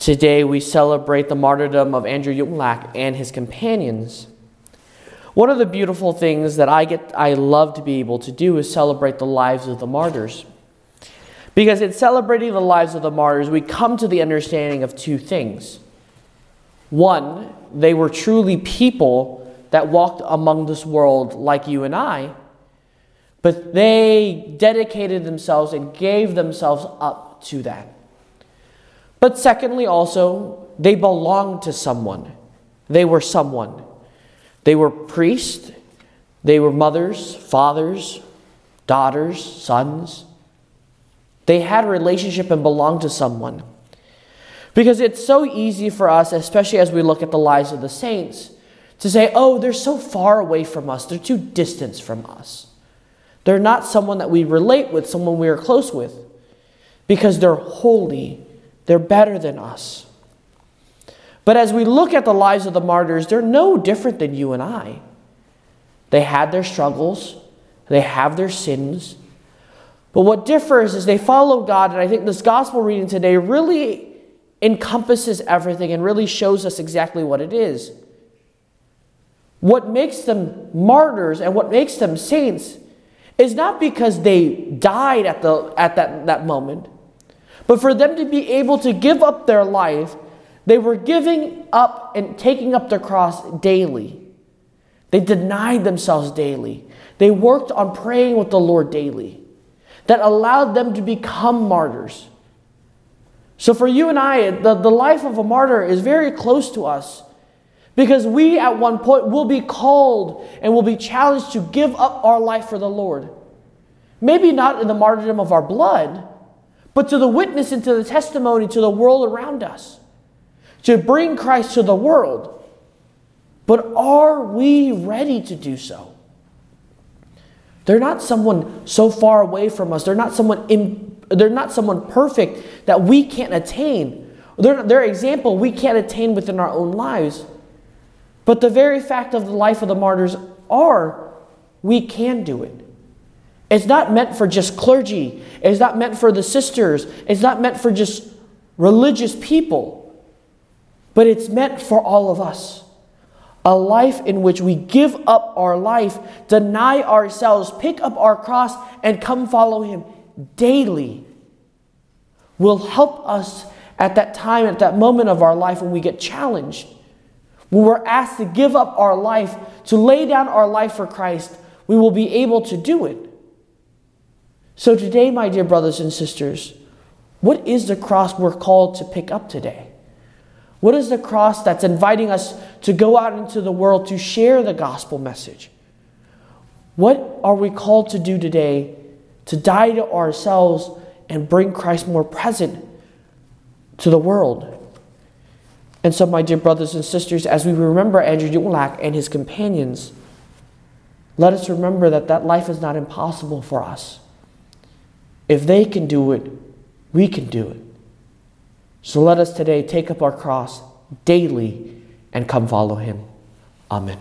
Today we celebrate the martyrdom of Andrew Dung-Lac and his companions. One of the beautiful things that I get I love to be able to do is celebrate the lives of the martyrs. Because in celebrating the lives of the martyrs, we come to the understanding of two things. One, they were truly people that walked among this world like you and I, but they dedicated themselves and gave themselves up to that. But secondly, also, they belonged to someone. They were someone. They were priests, they were mothers, fathers, daughters, sons. They had a relationship and belonged to someone. Because it's so easy for us, especially as we look at the lives of the saints, to say, oh, they're so far away from us, they're too distant from us. They're not someone that we relate with, someone we are close with, because they're holy they're better than us. But as we look at the lives of the martyrs, they're no different than you and I. They had their struggles, they have their sins. But what differs is they follow God, and I think this gospel reading today really encompasses everything and really shows us exactly what it is. What makes them martyrs and what makes them saints is not because they died at, the, at that, that moment. But for them to be able to give up their life, they were giving up and taking up their cross daily. They denied themselves daily. They worked on praying with the Lord daily. That allowed them to become martyrs. So for you and I, the, the life of a martyr is very close to us because we at one point will be called and will be challenged to give up our life for the Lord. Maybe not in the martyrdom of our blood, but to the witness and to the testimony to the world around us, to bring Christ to the world. But are we ready to do so? They're not someone so far away from us. They're not someone in, they're not someone perfect that we can't attain. They're, their example we can't attain within our own lives. But the very fact of the life of the martyrs are we can do it. It's not meant for just clergy. It's not meant for the sisters. It's not meant for just religious people. But it's meant for all of us. A life in which we give up our life, deny ourselves, pick up our cross, and come follow Him daily will help us at that time, at that moment of our life when we get challenged. When we're asked to give up our life, to lay down our life for Christ, we will be able to do it. So, today, my dear brothers and sisters, what is the cross we're called to pick up today? What is the cross that's inviting us to go out into the world to share the gospel message? What are we called to do today to die to ourselves and bring Christ more present to the world? And so, my dear brothers and sisters, as we remember Andrew Dung-Lac and his companions, let us remember that that life is not impossible for us. If they can do it, we can do it. So let us today take up our cross daily and come follow him. Amen.